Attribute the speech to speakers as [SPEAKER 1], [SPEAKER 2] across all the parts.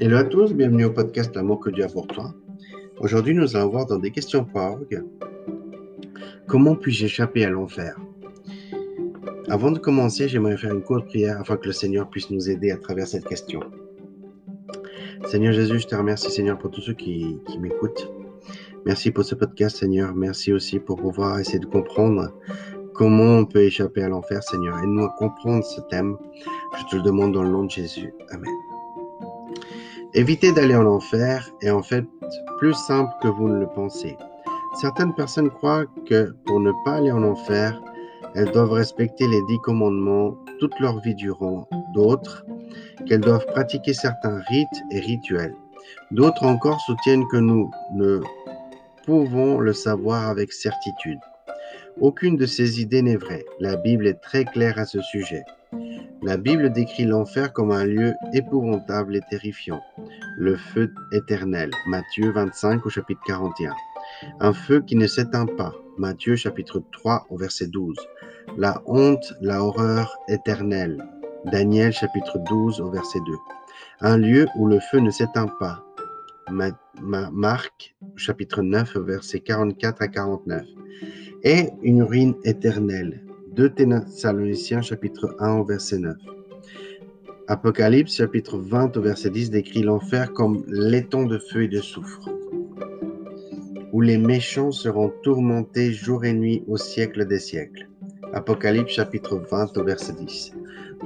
[SPEAKER 1] Hello à tous, bienvenue au podcast L'amour que Dieu a pour toi. Aujourd'hui, nous allons voir dans des questions.org comment puis-je échapper à l'enfer? Avant de commencer, j'aimerais faire une courte prière afin que le Seigneur puisse nous aider à travers cette question. Seigneur Jésus, je te remercie Seigneur pour tous ceux qui, qui m'écoutent. Merci pour ce podcast Seigneur. Merci aussi pour pouvoir essayer de comprendre comment on peut échapper à l'enfer Seigneur. Aide-nous à comprendre ce thème. Je te le demande dans le nom de Jésus. Amen. Éviter d'aller en enfer est en fait plus simple que vous ne le pensez. Certaines personnes croient que pour ne pas aller en enfer, elles doivent respecter les dix commandements toute leur vie durant. D'autres, qu'elles doivent pratiquer certains rites et rituels. D'autres encore soutiennent que nous ne pouvons le savoir avec certitude. Aucune de ces idées n'est vraie. La Bible est très claire à ce sujet. La Bible décrit l'enfer comme un lieu épouvantable et terrifiant. Le feu éternel. Matthieu 25 au chapitre 41. Un feu qui ne s'éteint pas. Matthieu chapitre 3 au verset 12. La honte, la horreur éternelle. Daniel chapitre 12 au verset 2. Un lieu où le feu ne s'éteint pas. Marc chapitre 9 verset 44 à 49. Et une ruine éternelle. 2 Thessaloniciens chapitre 1 au verset 9. Apocalypse chapitre 20 au verset 10 décrit l'enfer comme l'étang de feu et de soufre, où les méchants seront tourmentés jour et nuit au siècle des siècles. Apocalypse chapitre 20 au verset 10.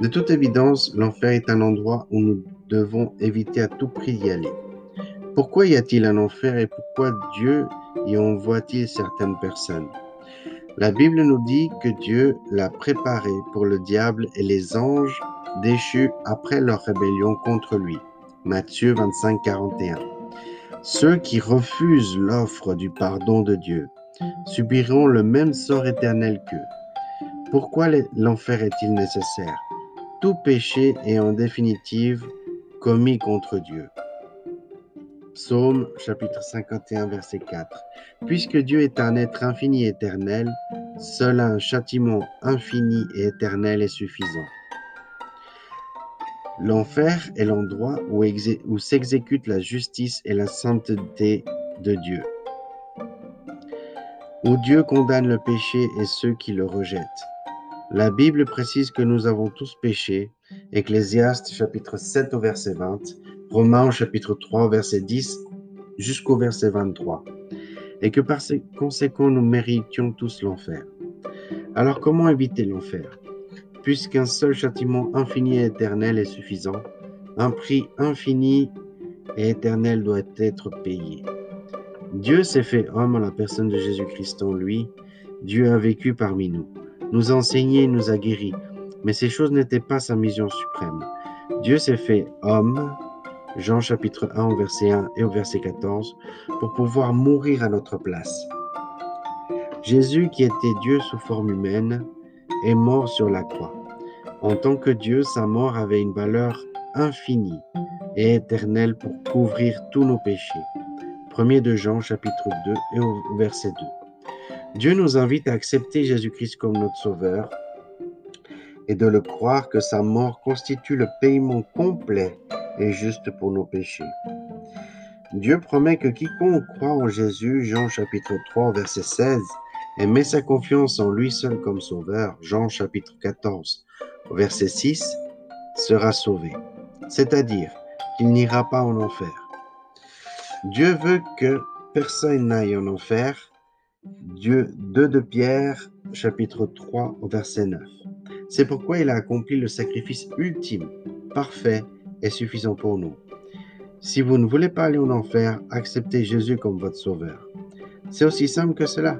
[SPEAKER 1] De toute évidence, l'enfer est un endroit où nous devons éviter à tout prix d'y aller. Pourquoi y a-t-il un enfer et pourquoi Dieu y envoie-t-il certaines personnes? La Bible nous dit que Dieu l'a préparé pour le diable et les anges déchus après leur rébellion contre lui. Matthieu 25, 41. Ceux qui refusent l'offre du pardon de Dieu subiront le même sort éternel qu'eux. Pourquoi l'enfer est-il nécessaire? Tout péché est en définitive commis contre Dieu. Psaume chapitre 51 verset 4. Puisque Dieu est un être infini et éternel, seul un châtiment infini et éternel est suffisant. L'enfer est l'endroit où, où s'exécute la justice et la sainteté de Dieu, où Dieu condamne le péché et ceux qui le rejettent. La Bible précise que nous avons tous péché, Ecclésiaste chapitre 7 au verset 20, Romains chapitre 3 verset 10 jusqu'au verset 23, et que par conséquent nous méritions tous l'enfer. Alors comment éviter l'enfer? Puisqu'un seul châtiment infini et éternel est suffisant, un prix infini et éternel doit être payé. Dieu s'est fait homme en la personne de Jésus-Christ en lui. Dieu a vécu parmi nous, nous a enseigné, nous a guéris. Mais ces choses n'étaient pas sa mission suprême. Dieu s'est fait homme Jean chapitre 1 au verset 1 et au verset 14, pour pouvoir mourir à notre place. Jésus, qui était Dieu sous forme humaine, est mort sur la croix. En tant que Dieu, sa mort avait une valeur infinie et éternelle pour couvrir tous nos péchés. 1 de Jean chapitre 2 et au verset 2. Dieu nous invite à accepter Jésus-Christ comme notre Sauveur et de le croire que sa mort constitue le paiement complet et juste pour nos péchés. Dieu promet que quiconque croit en Jésus, Jean chapitre 3, verset 16, et met sa confiance en lui seul comme sauveur, Jean chapitre 14, verset 6, sera sauvé. C'est-à-dire qu'il n'ira pas en enfer. Dieu veut que personne n'aille en enfer. Dieu 2 de Pierre, chapitre 3, verset 9. C'est pourquoi il a accompli le sacrifice ultime, parfait est suffisant pour nous. Si vous ne voulez pas aller en enfer, acceptez Jésus comme votre sauveur. C'est aussi simple que cela.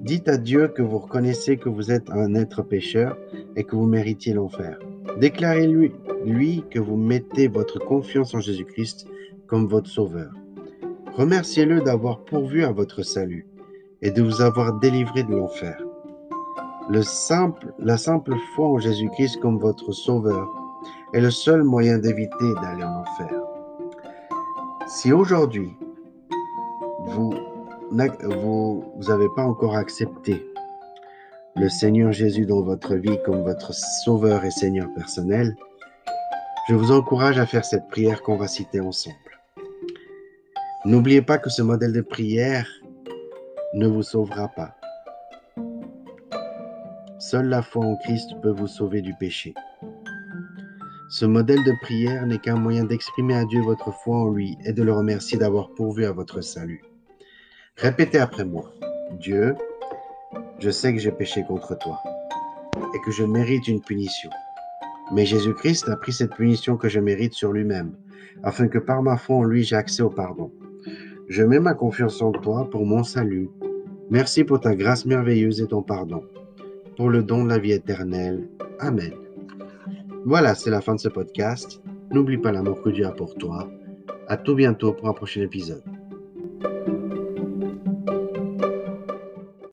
[SPEAKER 1] Dites à Dieu que vous reconnaissez que vous êtes un être pécheur et que vous méritiez l'enfer. Déclarez-lui lui, que vous mettez votre confiance en Jésus-Christ comme votre sauveur. Remerciez-le d'avoir pourvu à votre salut et de vous avoir délivré de l'enfer. La simple foi en Jésus-Christ comme votre sauveur est le seul moyen d'éviter d'aller en enfer. Si aujourd'hui, vous n'avez pas encore accepté le Seigneur Jésus dans votre vie comme votre sauveur et Seigneur personnel, Je vous encourage à faire cette prière qu'on va citer ensemble. N'oubliez pas que ce modèle de prière ne vous sauvera pas. Seule la foi en Christ peut vous sauver du péché. Ce modèle de prière n'est qu'un moyen d'exprimer à Dieu votre foi en lui et de le remercier d'avoir pourvu à votre salut. Répétez après moi. Dieu, je sais que j'ai péché contre toi et que je mérite une punition. Mais Jésus-Christ a pris cette punition que je mérite sur lui-même, afin que par ma foi en lui j'ai accès au pardon. Je mets ma confiance en toi pour mon salut. Merci pour ta grâce merveilleuse et ton pardon, pour le don de la vie éternelle. Amen. Voilà, c'est la fin de ce podcast. N'oublie pas l'amour que Dieu a pour toi. À tout bientôt pour un prochain épisode.